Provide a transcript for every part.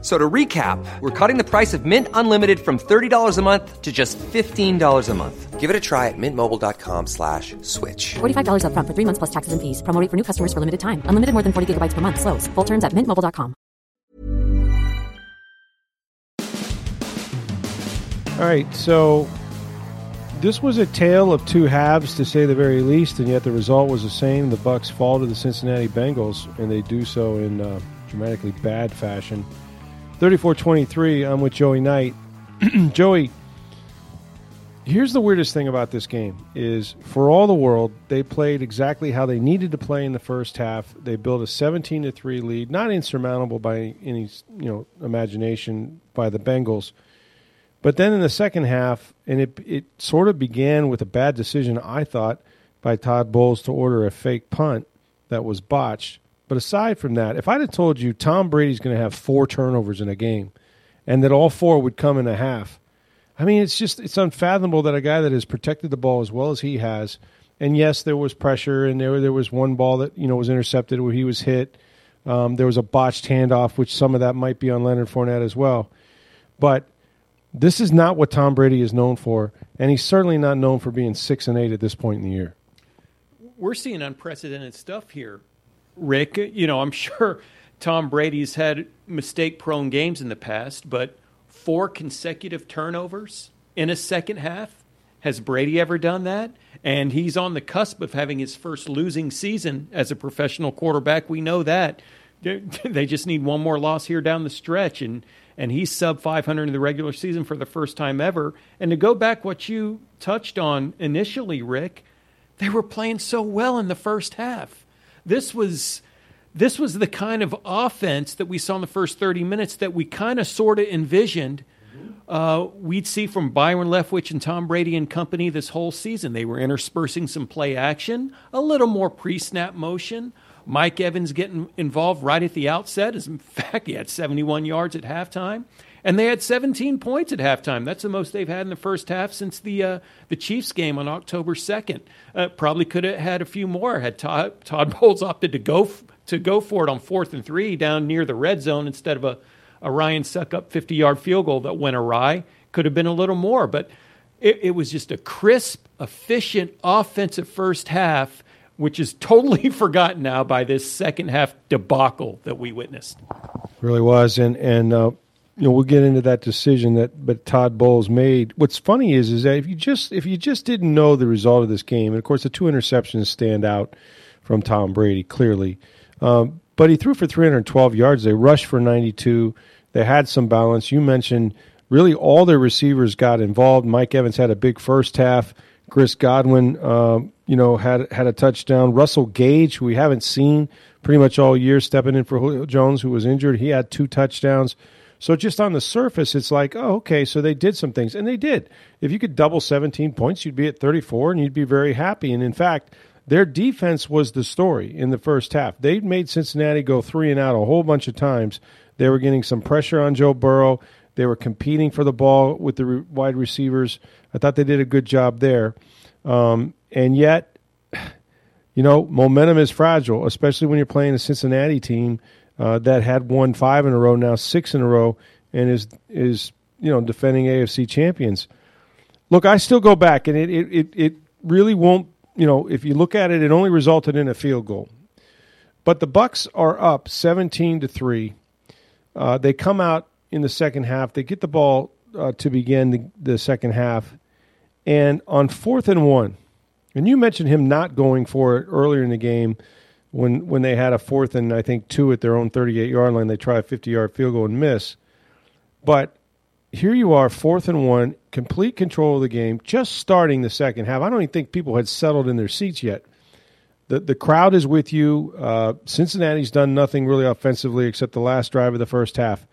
F- So to recap, we're cutting the price of Mint Unlimited from $30 a month to just $15 a month. Give it a try at mintmobile.com slash switch. $45 upfront for three months plus taxes and fees. Promo rate for new customers for limited time. Unlimited more than 40 gigabytes per month. Slows. Full terms at mintmobile.com. All right, so this was a tale of two halves, to say the very least, and yet the result was the same. The Bucs fall to the Cincinnati Bengals, and they do so in uh, dramatically bad fashion. 34-23, I'm with Joey Knight. Joey, here's the weirdest thing about this game is for all the world, they played exactly how they needed to play in the first half. They built a 17 to 3 lead, not insurmountable by any, you know, imagination by the Bengals. But then in the second half, and it it sort of began with a bad decision, I thought, by Todd Bowles to order a fake punt that was botched. But aside from that, if I'd have told you Tom Brady's going to have four turnovers in a game, and that all four would come in a half, I mean, it's just it's unfathomable that a guy that has protected the ball as well as he has, and yes, there was pressure, and there there was one ball that you know was intercepted where he was hit. Um, there was a botched handoff, which some of that might be on Leonard Fournette as well, but this is not what Tom Brady is known for, and he's certainly not known for being six and eight at this point in the year. we're seeing unprecedented stuff here, Rick. You know, I'm sure Tom Brady's had mistake prone games in the past, but four consecutive turnovers in a second half. Has Brady ever done that? And he's on the cusp of having his first losing season as a professional quarterback. We know that. They just need one more loss here down the stretch, and and he's sub 500 in the regular season for the first time ever. And to go back what you touched on initially, Rick, they were playing so well in the first half. This was this was the kind of offense that we saw in the first 30 minutes that we kind of sort of envisioned uh, we'd see from Byron Leftwich and Tom Brady and company this whole season. They were interspersing some play action, a little more pre snap motion. Mike Evans getting involved right at the outset. As in fact, he had 71 yards at halftime. And they had 17 points at halftime. That's the most they've had in the first half since the uh, the Chiefs game on October 2nd. Uh, probably could have had a few more had Todd, Todd Bowles opted to go f- to go for it on fourth and three down near the red zone instead of a, a Ryan Succop 50 yard field goal that went awry. Could have been a little more, but it, it was just a crisp, efficient offensive first half, which is totally forgotten now by this second half debacle that we witnessed. Really was, and and uh, you know we'll get into that decision that but Todd Bowles made. What's funny is is that if you just if you just didn't know the result of this game, and of course the two interceptions stand out from Tom Brady clearly, um, but he threw for 312 yards. They rushed for 92. They had some balance. You mentioned really all their receivers got involved. Mike Evans had a big first half. Chris Godwin, um, you know, had had a touchdown. Russell Gage, who we haven't seen pretty much all year, stepping in for Julio Jones, who was injured, he had two touchdowns. So just on the surface, it's like, oh, okay, so they did some things, and they did. If you could double 17 points, you'd be at 34, and you'd be very happy. And in fact, their defense was the story in the first half. They made Cincinnati go three and out a whole bunch of times. They were getting some pressure on Joe Burrow. They were competing for the ball with the re- wide receivers. I thought they did a good job there. Um, and yet, you know, momentum is fragile, especially when you're playing a Cincinnati team uh, that had won five in a row, now six in a row, and is is you know defending AFC champions. Look, I still go back, and it it it, really won't. You know, if you look at it, it only resulted in a field goal. But the Bucs are up seventeen to three. Uh, they come out in the second half. They get the ball uh, to begin the, the second half, and on fourth and one, and you mentioned him not going for it earlier in the game when when they had a fourth and I think two at their own 38 yard line. They try a 50 yard field goal and miss. But here you are, fourth and one, complete control of the game, just starting the second half. I don't even think people had settled in their seats yet. The the crowd is with you. Uh, Cincinnati's done nothing really offensively except the last drive of the first half.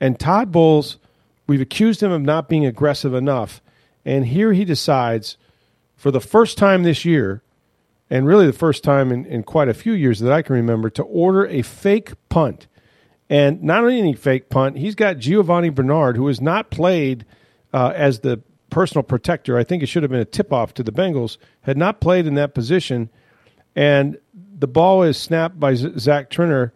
And Todd Bowles, we've accused him of not being aggressive enough. And here he decides, for the first time this year, and really the first time in, in quite a few years that I can remember, to order a fake punt. And not only any fake punt, he's got Giovani Bernard, who has not played uh, as the personal protector. I think it should have been a tip off to the Bengals. Had not played in that position, and the ball is snapped by Z- Zach Triner,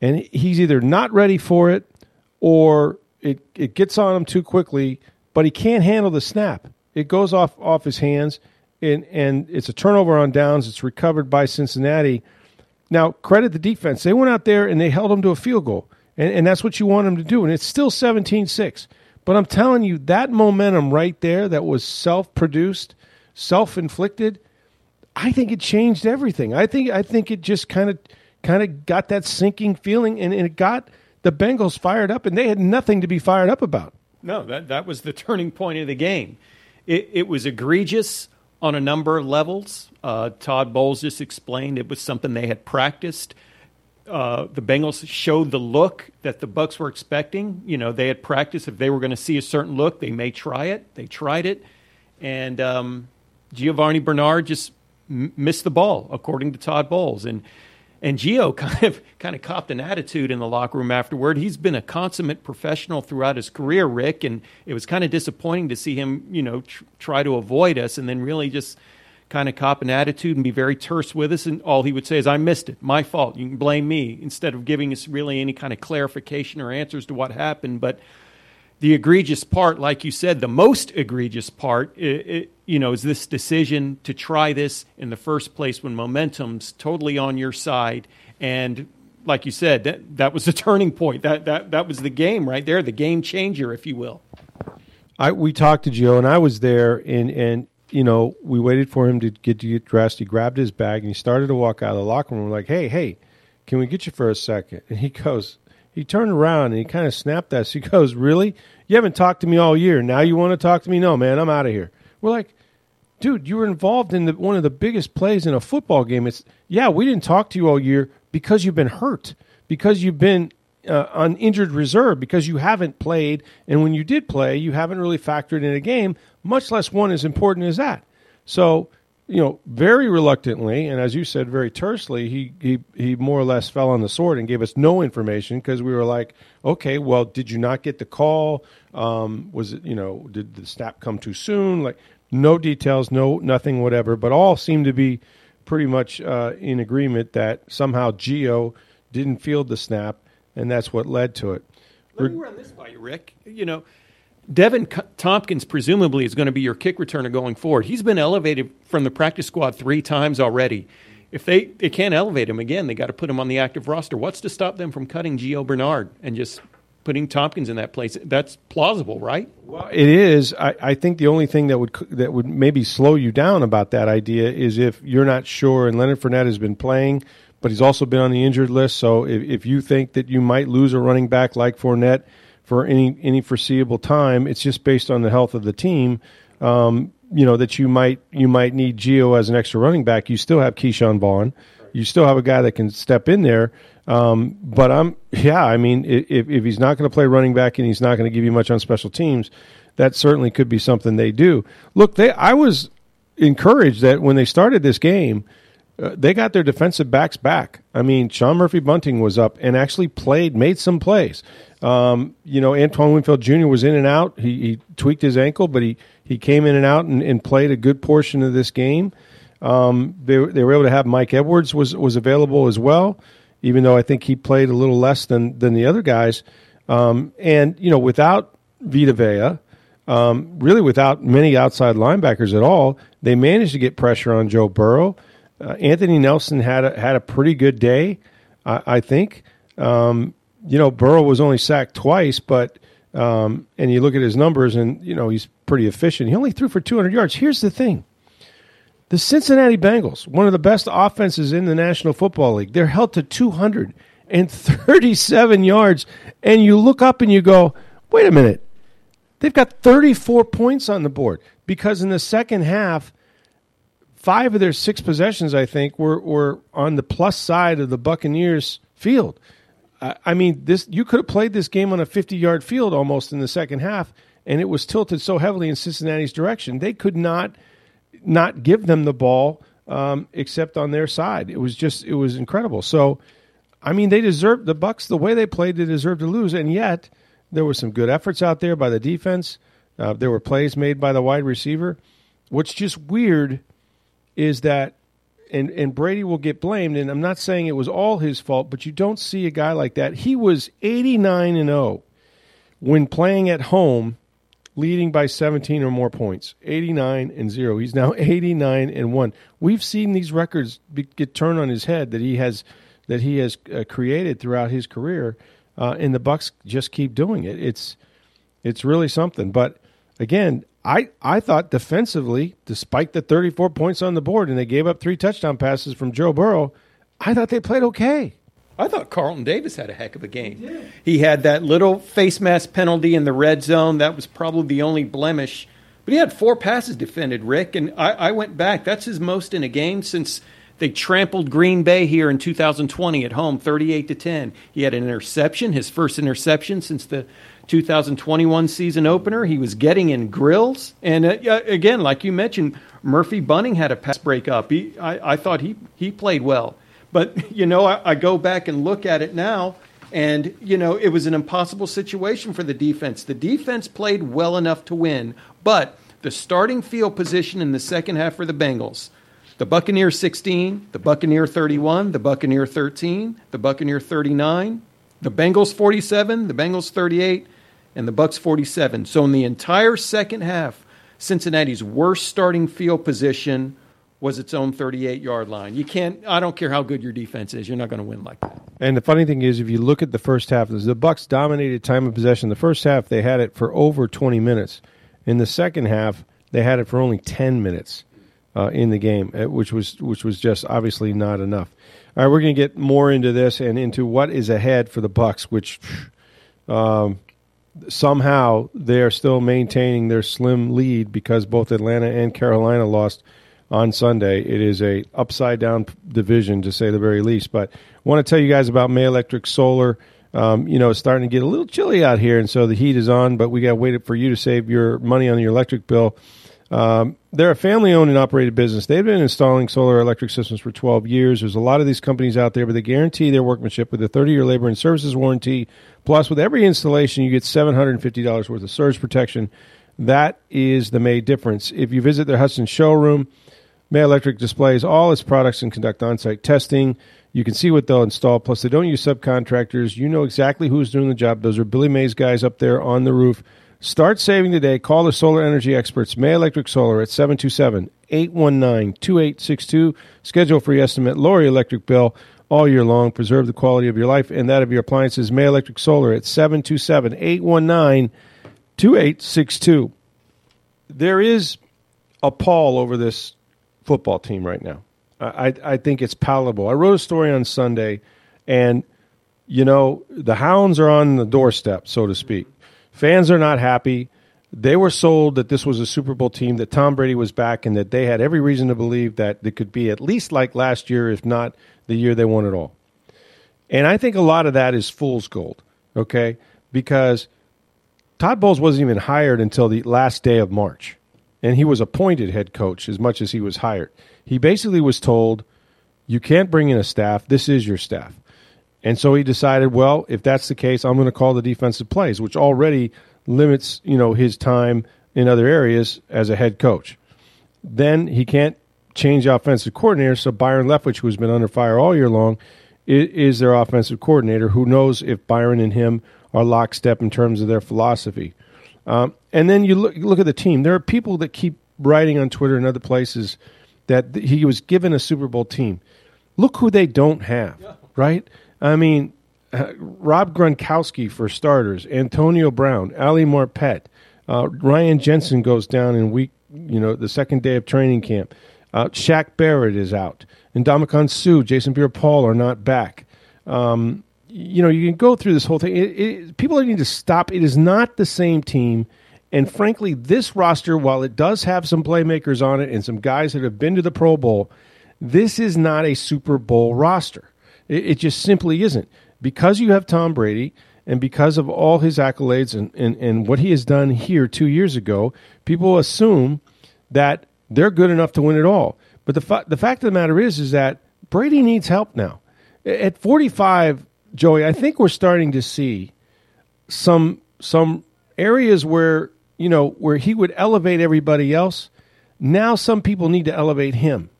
and he's either not ready for it or it it gets on him too quickly, but he can't handle the snap. It goes off off his hands, and and it's a turnover on downs. It's recovered by Cincinnati. Now credit the defense; they went out there and they held them to a field goal, and, and that's what you want them to do. And it's still 17-6. But I'm telling you, that momentum right there, that was self produced, self inflicted. I think it changed everything. I think I think it just kind of kind of got that sinking feeling, and, and it got the Bengals fired up, and they had nothing to be fired up about. No, that that was the turning point of the game. It, it was egregious on a number of levels. Uh, Todd Bowles just explained it was something they had practiced. Uh, the Bengals showed the look that the Bucs were expecting. You know, they had practiced. If they were going to see a certain look, they may try it. They tried it, and um, Giovani Bernard just m- missed the ball, according to Todd Bowles. And and Gio kind of kind of copped an attitude in the locker room afterward. He's been a consummate professional throughout his career, Rick, and it was kind of disappointing to see him, you know, tr- try to avoid us and then really just kind of cop an attitude and be very terse with us. And all he would say is, "I missed it, my fault. You can blame me," instead of giving us really any kind of clarification or answers to what happened. But the egregious part, like you said, the most egregious part, it, it, you know, is this decision to try this in the first place when momentum's totally on your side. And like you said, that, that was the turning point. That, that, that was the game right there, the game changer, if you will. I we talked to Joe, and I was there, and and you know we waited for him to get to get dressed. He grabbed his bag and he started to walk out of the locker room. We're like, hey, hey, can we get you for a second? And he goes, he turned around and he kind of snapped at us. He goes, really? You haven't talked to me all year. Now you want to talk to me? No, man, I'm out of here. We're like, dude, you were involved in the, one of the biggest plays in a football game. It's yeah, we didn't talk to you all year because you've been hurt, because you've been uh, on injured reserve, because you haven't played, and when you did play, you haven't really factored in a game, much less one as important as that. So, you know, very reluctantly, and as you said, very tersely, he he he more or less fell on the sword and gave us no information because we were like, okay, well, did you not get the call? Um, was it you know, did the snap come too soon? Like no details, no nothing, whatever. But all seemed to be pretty much uh, in agreement that somehow Gio didn't field the snap, and that's what led to it. Let me run this by you, Rick. You know, Deven Thompkins presumably is going to be your kick returner going forward. He's been elevated from the practice squad three times already. If they, they can't elevate him again, they got to put him on the active roster. What's to stop them from cutting Gio Bernard and just putting Thompkins in that place? That's plausible, right? Well, it is. I, I think the only thing that would that would maybe slow you down about that idea is if you're not sure. And Leonard Fournette has been playing, but he's also been on the injured list. So if, if you think that you might lose a running back like Fournette for any any foreseeable time, it's just based on the health of the team. Um, you know that you might you might need Gio as an extra running back. You still have Ke'Shawn Vaughn. You still have a guy that can step in there. Um, but I'm yeah. I mean, if if he's not going to play running back and he's not going to give you much on special teams, that certainly could be something they do. Look, they I was encouraged that when they started this game. Uh, they got their defensive backs back. I mean, Sean Murphy Bunting was up and actually played, made some plays. Um, you know, Antoine Winfield Jr. was in and out. He, he, tweaked his ankle, but he, he came in and out and, and played a good portion of this game. Um, they, they were able to have Mike Edwards was, was available as well, even though I think he played a little less than, than the other guys. Um, and, you know, without Vita Vea, um, really without many outside linebackers at all, they managed to get pressure on Joe Burrow. Uh, Anthony Nelson had a, had a pretty good day, I, I think. Um, you know, Burrow was only sacked twice, but um, and you look at his numbers, and you know he's pretty efficient. He only threw for 200 yards. Here's the thing: the Cincinnati Bengals, one of the best offenses in the National Football League, they're held to 237 yards, and you look up and you go, "Wait a minute." They've got 34 points on the board because in the second half, five of their six possessions, I think, were, were on the plus side of the Buccaneers field. I mean, this you could have played this game on a 50 yard field almost in the second half, and it was tilted so heavily in Cincinnati's direction. They could not not give them the ball um, except on their side. It was just it was incredible. So I mean, they deserved the Bucs the way they played. They deserved to lose, and yet there were some good efforts out there by the defense. Uh, there were plays made by the wide receiver. What's just weird is that, and and Brady will get blamed. And I'm not saying it was all his fault, but you don't see a guy like that. He was 89 and 0 when playing at home, leading by 17 or more points. 89 and 0. He's now 89 and 1. We've seen these records be, get turned on his head that he has that he has uh, created throughout his career, uh, and the Bucs just keep doing it. It's it's really something. But again, I I thought defensively, despite the 34 points on the board, and they gave up three touchdown passes from Joe Burrow, I thought they played okay. I thought Carlton Davis had a heck of a game. He, he had that little face mask penalty in the red zone. That was probably the only blemish. But he had four passes defended, Rick, and I, I went back. That's his most in a game since they trampled Green Bay here in 2020 at home, 38 to 10. He had an interception, his first interception since the 2021 season opener. He was getting in grills, and uh, again, like you mentioned, Murphy Bunting had a pass breakup. He, I, I thought he he played well, but you know, I, I go back and look at it now. And, you know, it was an impossible situation for the defense. The defense played well enough to win, but the starting field position in the second half for the Bengals the Buccaneer 16, the Buccaneer 31, the Buccaneer 13, the Buccaneer 39, the Bengals 47, the Bengals 38, and the Bucs 47. So in the entire second half, Cincinnati's worst starting field position was its own 38 yard line. You can't I don't care how good your defense is, you're not going to win like that. And the funny thing is if you look at the first half, the Bucs dominated time of possession. The first half they had it for over 20 minutes. In the second half, they had it for only 10 minutes uh, in the game, uh, which was which was just obviously not enough. All right, we're going to get more into this and into what is ahead for the Bucs, which um, somehow they are still maintaining their slim lead because both Atlanta and Carolina lost on Sunday. It is a upside down division to say the very least. But I want to tell you guys about May Electric Solar. Um, you know, it's starting to get a little chilly out here, and so the heat is on. But we got to wait for you to save your money on your electric bill. Um, they're a family owned and operated business. They've been installing solar electric systems for 12 years. There's a lot of these companies out there, but they guarantee their workmanship with a 30 year labor and services warranty. Plus, with every installation, you get $750 worth of surge protection. That is the May difference. If you visit their Hudson showroom, May Electric displays all its products and conduct on site testing. You can see what they'll install. Plus, they don't use subcontractors. You know exactly who's doing the job. Those are Billy Mays guys up there on the roof. Start saving today. Call the solar energy experts, May Electric Solar, at 727 819 2862. Schedule free estimate. Lower your electric bill all year long. Preserve the quality of your life and that of your appliances. May Electric Solar at 727 819 2862. There is a pall over this football team right now. I, I think it's palatable. I wrote a story on Sunday, and, you know, the hounds are on the doorstep, so to speak. Fans are not happy. They were sold that this was a Super Bowl team, that Tom Brady was back, and that they had every reason to believe that it could be at least like last year, if not the year they won it all. And I think a lot of that is fool's gold, okay? Because Todd Bowles wasn't even hired until the last day of March. And he was appointed head coach as much as he was hired. He basically was told, you can't bring in a staff. This is your staff. And so he decided, well, if that's the case, I'm going to call the defensive plays, which already limits, you know, his time in other areas as a head coach. Then he can't change the offensive coordinator, so Byron Leftwich, who's been under fire all year long, is their offensive coordinator. Who knows if Byron and him are lockstep in terms of their philosophy? Um, and then you look look at the team. There are people that keep writing on Twitter and other places that he was given a Super Bowl team. Look who they don't have, right? I mean, uh, Rob Gronkowski for starters, Antonio Brown, Ali Marpet, uh, Ryan Jensen goes down in week, you know, the second day of training camp. Uh, Shaq Barrett is out, and Ndamukong Suh, Jason Pierre-Paul are not back. Um, you know, you can go through this whole thing. It, it, people need to stop. It is not the same team. And frankly, this roster, while it does have some playmakers on it and some guys that have been to the Pro Bowl, this is not a Super Bowl roster. It, it just simply isn't. Because you have Tom Brady and because of all his accolades and, and, and what he has done here two years ago, people assume that they're good enough to win it all. But the, fa- the fact of the matter is, is that Brady needs help now. at 45, Joey, I think we're starting to see some some areas where you know where he would elevate everybody else. Now some people need to elevate him.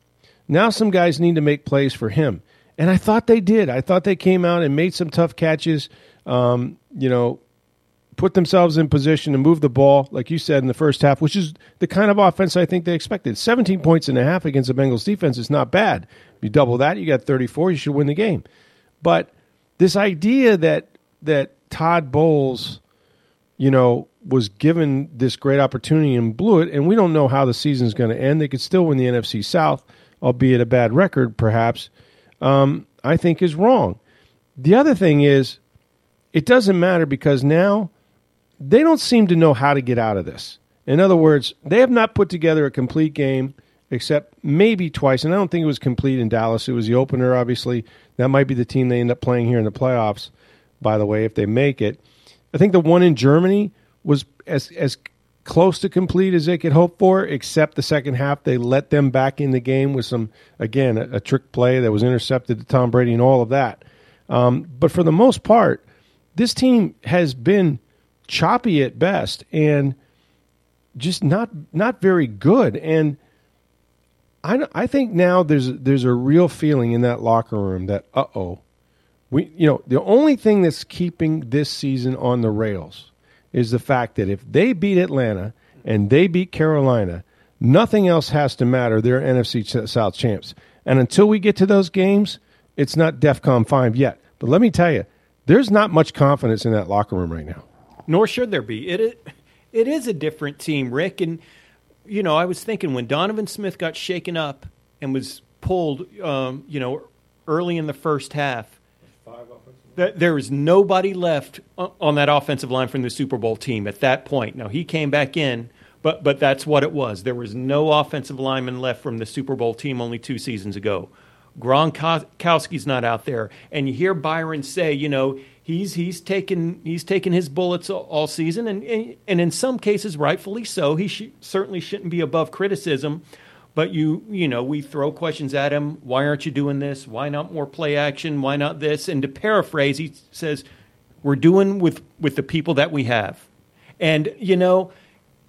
Now some guys need to make plays for him. And I thought they did. I thought they came out and made some tough catches. Um, you know, put themselves in position to move the ball, like you said in the first half, which is the kind of offense I think they expected. 17 points and a half against the Bengals defense is not bad. You double that, you got 34, you should win the game. But this idea that that Todd Bowles, you know, was given this great opportunity and blew it, and we don't know how the season's going to end. They could still win the NFC South, albeit a bad record, perhaps. Um, I think is wrong. The other thing is, it doesn't matter because now they don't seem to know how to get out of this. In other words, they have not put together a complete game except maybe twice, and I don't think it was complete in Dallas. It was the opener, obviously. That might be the team they end up playing here in the playoffs, by the way, if they make it. I think the one in Germany was as as close to complete as they could hope for, except the second half. They let them back in the game with some, again, a, a trick play that was intercepted to Tom Brady and all of that. Um, but for the most part, this team has been choppy at best and just not not very good. And I, I think now there's there's a real feeling in that locker room that uh oh, we you know the only thing that's keeping this season on the rails is the fact that if they beat Atlanta and they beat Carolina, nothing else has to matter. They're NFC South champs, and until we get to those games, it's not DEFCON five yet. But let me tell you, there's not much confidence in that locker room right now. Nor should there be. It it is a different team, Rick, and you know, I was thinking when Donovan Smith got shaken up and was pulled, um, you know, early in the first half, there was nobody left on that offensive line from the Super Bowl team at that point. Now he came back in, but but that's what it was. There was no offensive lineman left from the Super Bowl team only two seasons ago. Gronkowski's not out there, and you hear Byron say, you know, he's he's taken he's taken his bullets all, season, and, and, and in some cases, rightfully so. He sh- certainly shouldn't be above criticism. But you you know we throw questions at him. Why aren't you doing this? Why not more play action? Why not this? And to paraphrase, he says, "We're doing with with the people that we have." And you know,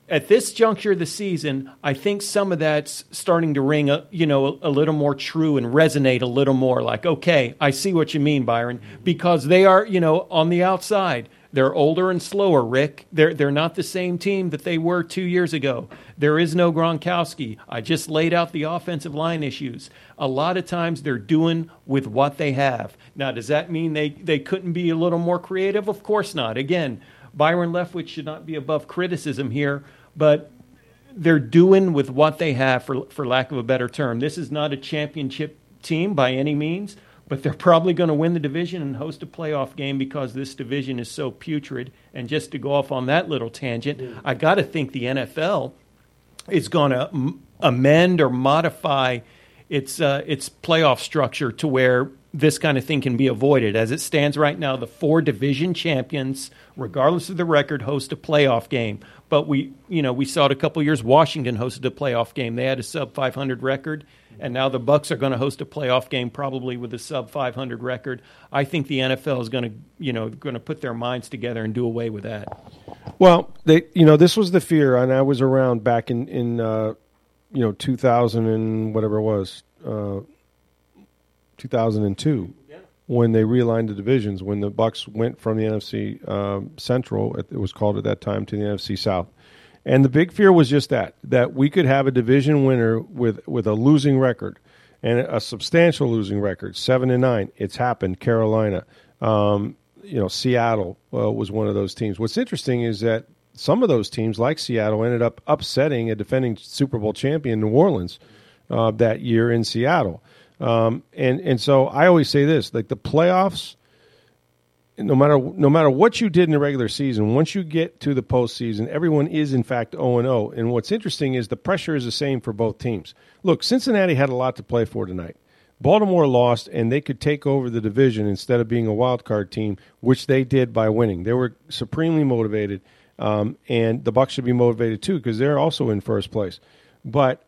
at this juncture of the season, I think some of that's starting to ring, a, you know, a, a, little more true and resonate a little more. Like, okay, I see what you mean, Byron, because they are, you know, on the outside. They're older and slower, Rick. They're they're not the same team that they were two years ago. There is no Gronkowski. I just laid out the offensive line issues. A lot of times they're doing with what they have. Now, does that mean they, they couldn't be a little more creative? Of course not. Again, Byron Leftwich should not be above criticism here but they're doing with what they have, for, for lack of a better term. This is not a championship team by any means, but they're probably going to win the division and host a playoff game because this division is so putrid. And just to go off on that little tangent, yeah. I got to think the NFL is going to m- amend or modify its uh, its playoff structure to where this kind of thing can be avoided. As it stands right now, the four division champions, regardless of the record, host a playoff game. But we, you know, we saw it a couple years. Washington hosted a playoff game. They had a sub 500 record, and now the Bucs are going to host a playoff game, probably with a sub 500 record. I think the NFL is going to, you know, going to put their minds together and do away with that. Well, they, you know, this was the fear, and I was around back in in uh, you know 2000 and whatever it was. Uh, 2002 yeah. when they realigned the divisions. When the Bucs went from the NFC um, Central, it was called at that time, to the NFC South. And the big fear was just that that we could have a division winner with with a losing record and a substantial losing record, seven and nine. It's happened. Carolina, um, you know, Seattle uh, was one of those teams. What's interesting is that some of those teams, like Seattle, ended up upsetting a defending Super Bowl champion, New Orleans, uh, that year in Seattle. Um, and and so I always say this: like the playoffs, no matter no matter what you did in the regular season, once you get to the postseason, everyone is in fact zero and zero. And what's interesting is the pressure is the same for both teams. Look, Cincinnati had a lot to play for tonight. Baltimore lost, and they could take over the division instead of being a wild card team, which they did by winning. They were supremely motivated, um, and the Bucs should be motivated too because they're also in first place. But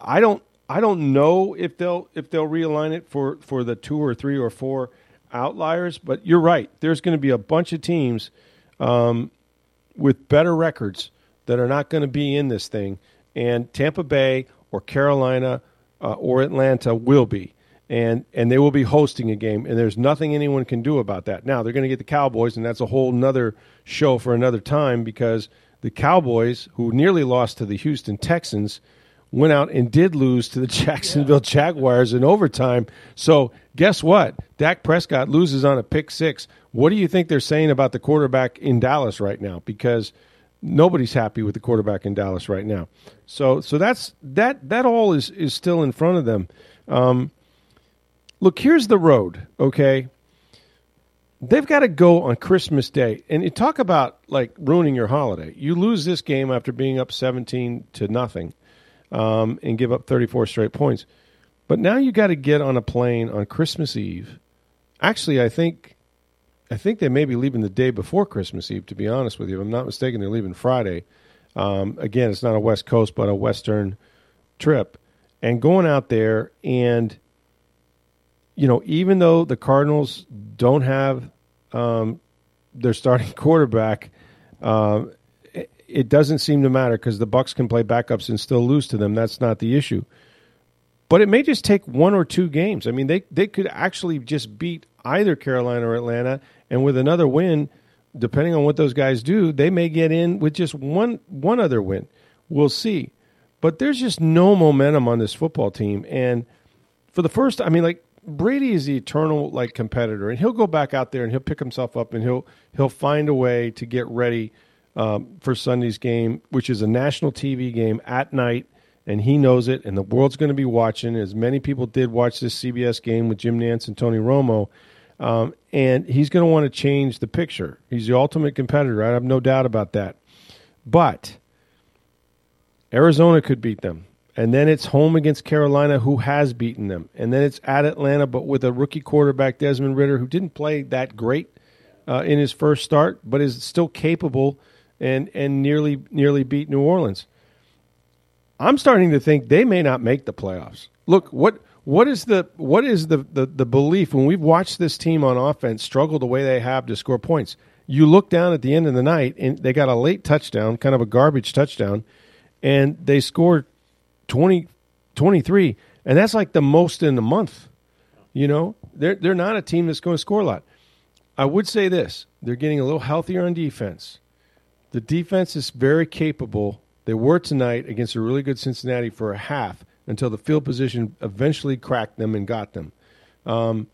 I don't I don't know if they'll if they'll realign it for for the two or three or four outliers, but you're right. There's going to be a bunch of teams um, with better records that are not going to be in this thing, and Tampa Bay or Carolina uh, or Atlanta will be. And, and they will be hosting a game, and there's nothing anyone can do about that. Now they're going to get the Cowboys, and that's a whole nother show for another time because the Cowboys, who nearly lost to the Houston Texans, went out and did lose to the Jacksonville Jaguars in overtime. So guess what? Dak Prescott loses on a pick six. What do you think they're saying about the quarterback in Dallas right now? Because nobody's happy with the quarterback in Dallas right now. So so that's that that all is is still in front of them. Um, look, here's the road. Okay, they've got to go on Christmas Day, and you talk about like ruining your holiday. You lose this game after being up seventeen to nothing, um, and give up thirty four straight points. But now you got to get on a plane on Christmas Eve. Actually, I think I think they may be leaving the day before Christmas Eve. To be honest with you, if I'm not mistaken, they're leaving Friday. Um, again, it's not a West Coast, but a Western trip, and going out there and you know, even though the Cardinals don't have um, their starting quarterback, uh, it, doesn't seem to matter because the Bucs can play backups and still lose to them. That's not the issue. But it may just take one or two games. I mean, they they could actually just beat either Carolina or Atlanta, and with another win, depending on what those guys do, they may get in with just one one other win. We'll see. But there's just no momentum on this football team, and for the first, I mean, like Brady is the eternal like competitor, and he'll go back out there and he'll pick himself up and he'll he'll find a way to get ready um, for Sunday's game, which is a national TV game at night, and he knows it, and the world's going to be watching. As many people did watch this CBS game with Jim Nantz and Tony Romo, um, and he's going to want to change the picture. He's the ultimate competitor. I have no doubt about that. But Arizona could beat them and then it's home against Carolina, who has beaten them, and then it's at Atlanta, but with a rookie quarterback Desmond Ridder, who didn't play that great uh, in his first start, but is still capable and and nearly nearly beat New Orleans. I'm starting to think they may not make the playoffs. Look what what is the what is the, the, the belief when we've watched this team on offense struggle the way they have to score points? You look down at the end of the night and they got a late touchdown, kind of a garbage touchdown, and they scored 20, 23, and that's like the most in the month. You know, they're they're not a team that's going to score a lot. I would say this: they're getting a little healthier on defense. The defense is very capable. They were tonight against a really good Cincinnati for a half until the field position eventually cracked them and got them. Um,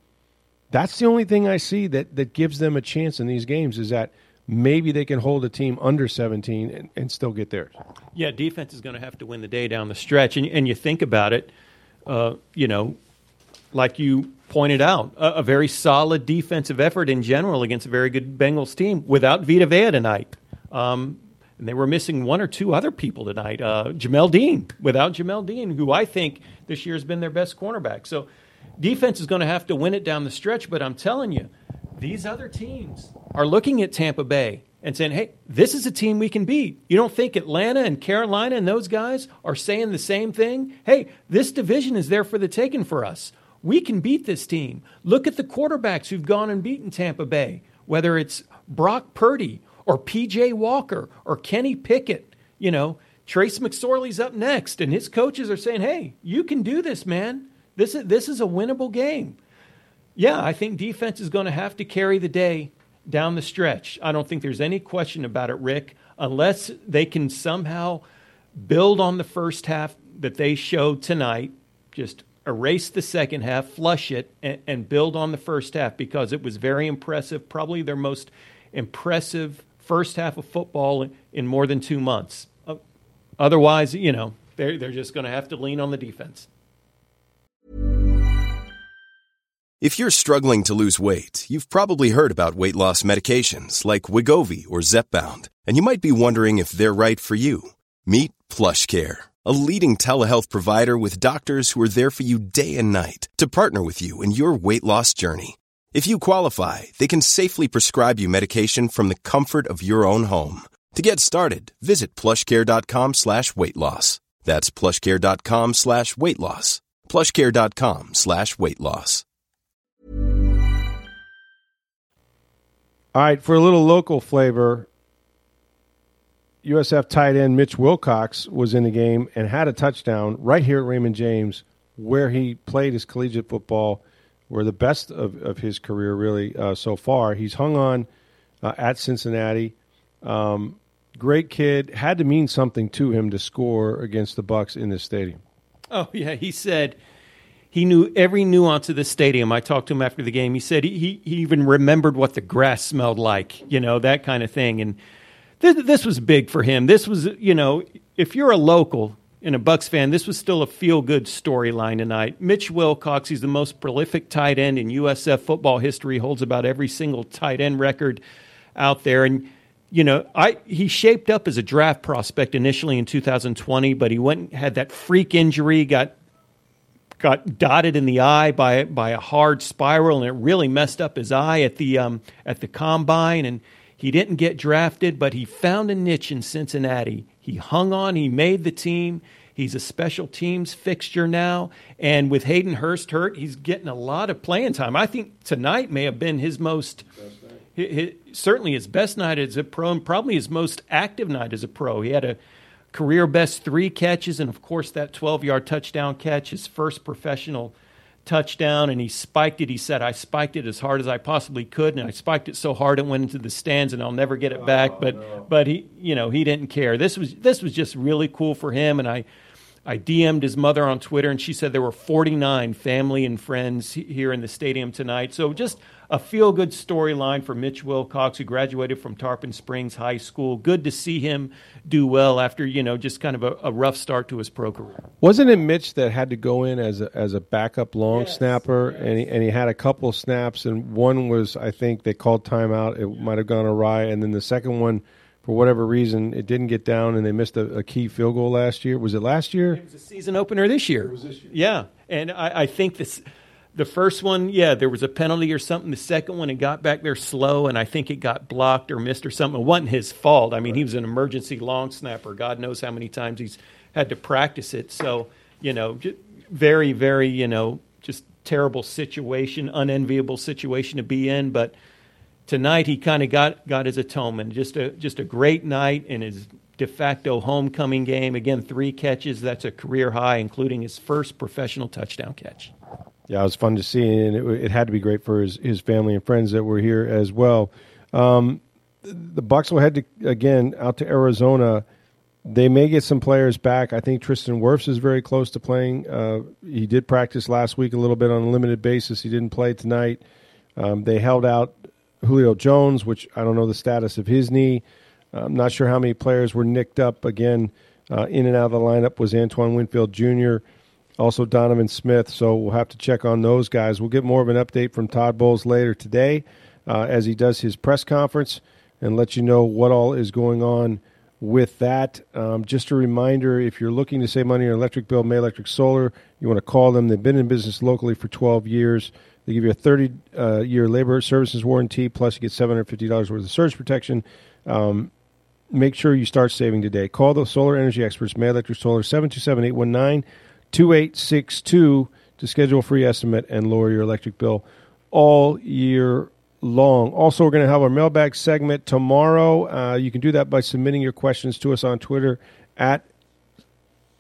that's the only thing I see that that gives them a chance in these games is that maybe they can hold a team under 17 and, and still get theirs. Yeah, defense is going to have to win the day down the stretch. And, and you think about it, uh, you know, like you pointed out, a, a, very solid defensive effort in general against a very good Bengals team without Vita Vea tonight. Um, and they were missing one or two other people tonight. Uh, Jamel Dean, without Jamel Dean, who I think this year has been their best cornerback. So defense is going to have to win it down the stretch. But I'm telling you, these other teams are looking at Tampa Bay and saying, hey, this is a team we can beat. You don't think Atlanta and Carolina and those guys are saying the same thing? Hey, this division is there for the taking for us. We can beat this team. Look at the quarterbacks who've gone and beaten Tampa Bay, whether it's Brock Purdy or PJ Walker or Kenny Pickett. You know, Trace McSorley's up next, and his coaches are saying, hey, you can do this, man. This is, this is a winnable game. Yeah, I think defense is going to have to carry the day down the stretch. I don't think there's any question about it, Rick, unless they can somehow build on the first half that they showed tonight, just erase the second half, flush it, and, and build on the first half because it was very impressive, probably their most impressive first half of football in, more than two months. Otherwise, you know, they're, they're just going to have to lean on the defense. If you're struggling to lose weight, you've probably heard about weight loss medications like Wegovy or Zepbound, and you might be wondering if they're right for you. Meet PlushCare, a leading telehealth provider with doctors who are there for you day and night to partner with you in your weight loss journey. If you qualify, they can safely prescribe you medication from the comfort of your own home. To get started, visit plushcare.com slash weight loss. That's plushcare.com slash weight loss. Plushcare.com slash weight loss. All right, for a little local flavor, USF tight end Mitch Wilcox was in the game and had a touchdown right here at Raymond James, where he played his collegiate football, were the best of, of his career really uh, so far. He's hung on uh, at Cincinnati. Um, great kid. Had to mean something to him to score against the Bucs in this stadium. Oh yeah, he said he knew every nuance of the stadium. I talked to him after the game. He said he, he even remembered what the grass smelled like, you know, that kind of thing. And this, this was big for him. This was, you know, if you're a local and a Bucs fan, this was still a feel good storyline tonight. Mitch Wilcox, he's the most prolific tight end in USF football history, holds about every single tight end record out there. And you know, I he shaped up as a draft prospect initially in 2020, but he went and had that freak injury, got got dotted in the eye by by a hard spiral, and it really messed up his eye at the um, at the combine. And he didn't get drafted, but he found a niche in Cincinnati. He hung on. He made the team. He's a special teams fixture now, and with Hayden Hurst hurt, he's getting a lot of playing time. I think tonight may have been his most his, certainly his best night as a pro and probably his most active night as a pro. He had a career best three catches and, of course, that 12 yard touchdown catch, his first professional touchdown, and he spiked it. He said, I spiked it as hard as I possibly could, and I spiked it so hard it went into the stands, and I'll never get it back. Oh, but, no. but he, you know, he didn't care. This was, this was just really cool for him, and I, I DM'd his mother on Twitter, and she said there were 49 family and friends here in the stadium tonight. So just a feel good storyline for Mitch Wilcox, who graduated from Tarpon Springs High School. Good to see him do well after, you know, just kind of a, a rough start to his pro career. Wasn't it Mitch that had to go in as a, as a backup long yes, snapper? Yes. And, he, and he had a couple snaps, and one was, I think, they called timeout. It might have gone awry. And then the second one, for whatever reason, it didn't get down, and they missed a, a, key field goal last year. Was it last year? It was a season opener this year. It was this year. Yeah, and I, I, think this, the first one, yeah, there was a penalty or something. The second one, it got back there slow, and I think it got blocked or missed or something. It wasn't his fault. I mean, right. he was an emergency long snapper. God knows how many times he's had to practice it. So, you know, very, very, you know, just terrible situation, unenviable situation to be in, but – tonight he kind of got, got his atonement. Just a, just a great night in his de facto homecoming game. Again, three catches. That's a career high, including his first professional touchdown catch. Yeah, it was fun to see, and it, it had to be great for his, his family and friends that were here as well. Um, the Bucs will head to, again out to Arizona. They may get some players back. I think Tristan Wirfs is very close to playing. Uh, he did practice last week a little bit on a limited basis. He didn't play tonight. Um, they held out Julio Jones, which I don't know the status of his knee. I'm not sure how many players were nicked up. Again, uh, in and out of the lineup was Antoine Winfield Jr., also Donovan Smith. So we'll have to check on those guys. We'll get more of an update from Todd Bowles later today uh, as he does his press conference and let you know what all is going on with that. Um, just a reminder if you're looking to save money on electric bill, May Electric Solar, you want to call them. They've been in business locally for 12 years. They give you a 30 uh, year labor services warranty, plus you get $750 worth of surge protection. Um, make sure you start saving today. Call the solar energy experts, May Electric Solar, 727 819 2862 to schedule a free estimate and lower your electric bill all year long. Also, we're going to have our mailbag segment tomorrow. Uh, you can do that by submitting your questions to us on Twitter at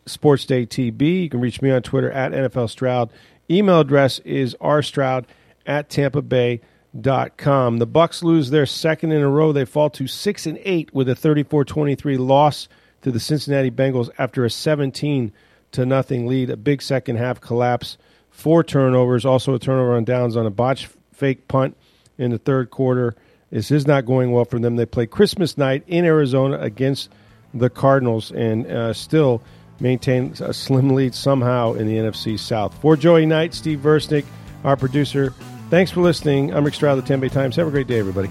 SportsDayTB. You can reach me on Twitter at NFL Stroud. Email address is rstroud at tampa bay dot com. The Bucs lose their second in a row. They fall to 6 and 8 with a 34-23 loss to the Cincinnati Bengals after a 17 to nothing lead. A big second half collapse. Four turnovers, also a turnover on downs on a botched fake punt in the third quarter. This is not going well for them. They play Christmas night in Arizona against the Cardinals and uh, still – maintain a slim lead somehow in the NFC South. For Joey Knight, Steve Versnick, our producer, thanks for listening. I'm Rick Stroud of the Times. Have a great day, everybody.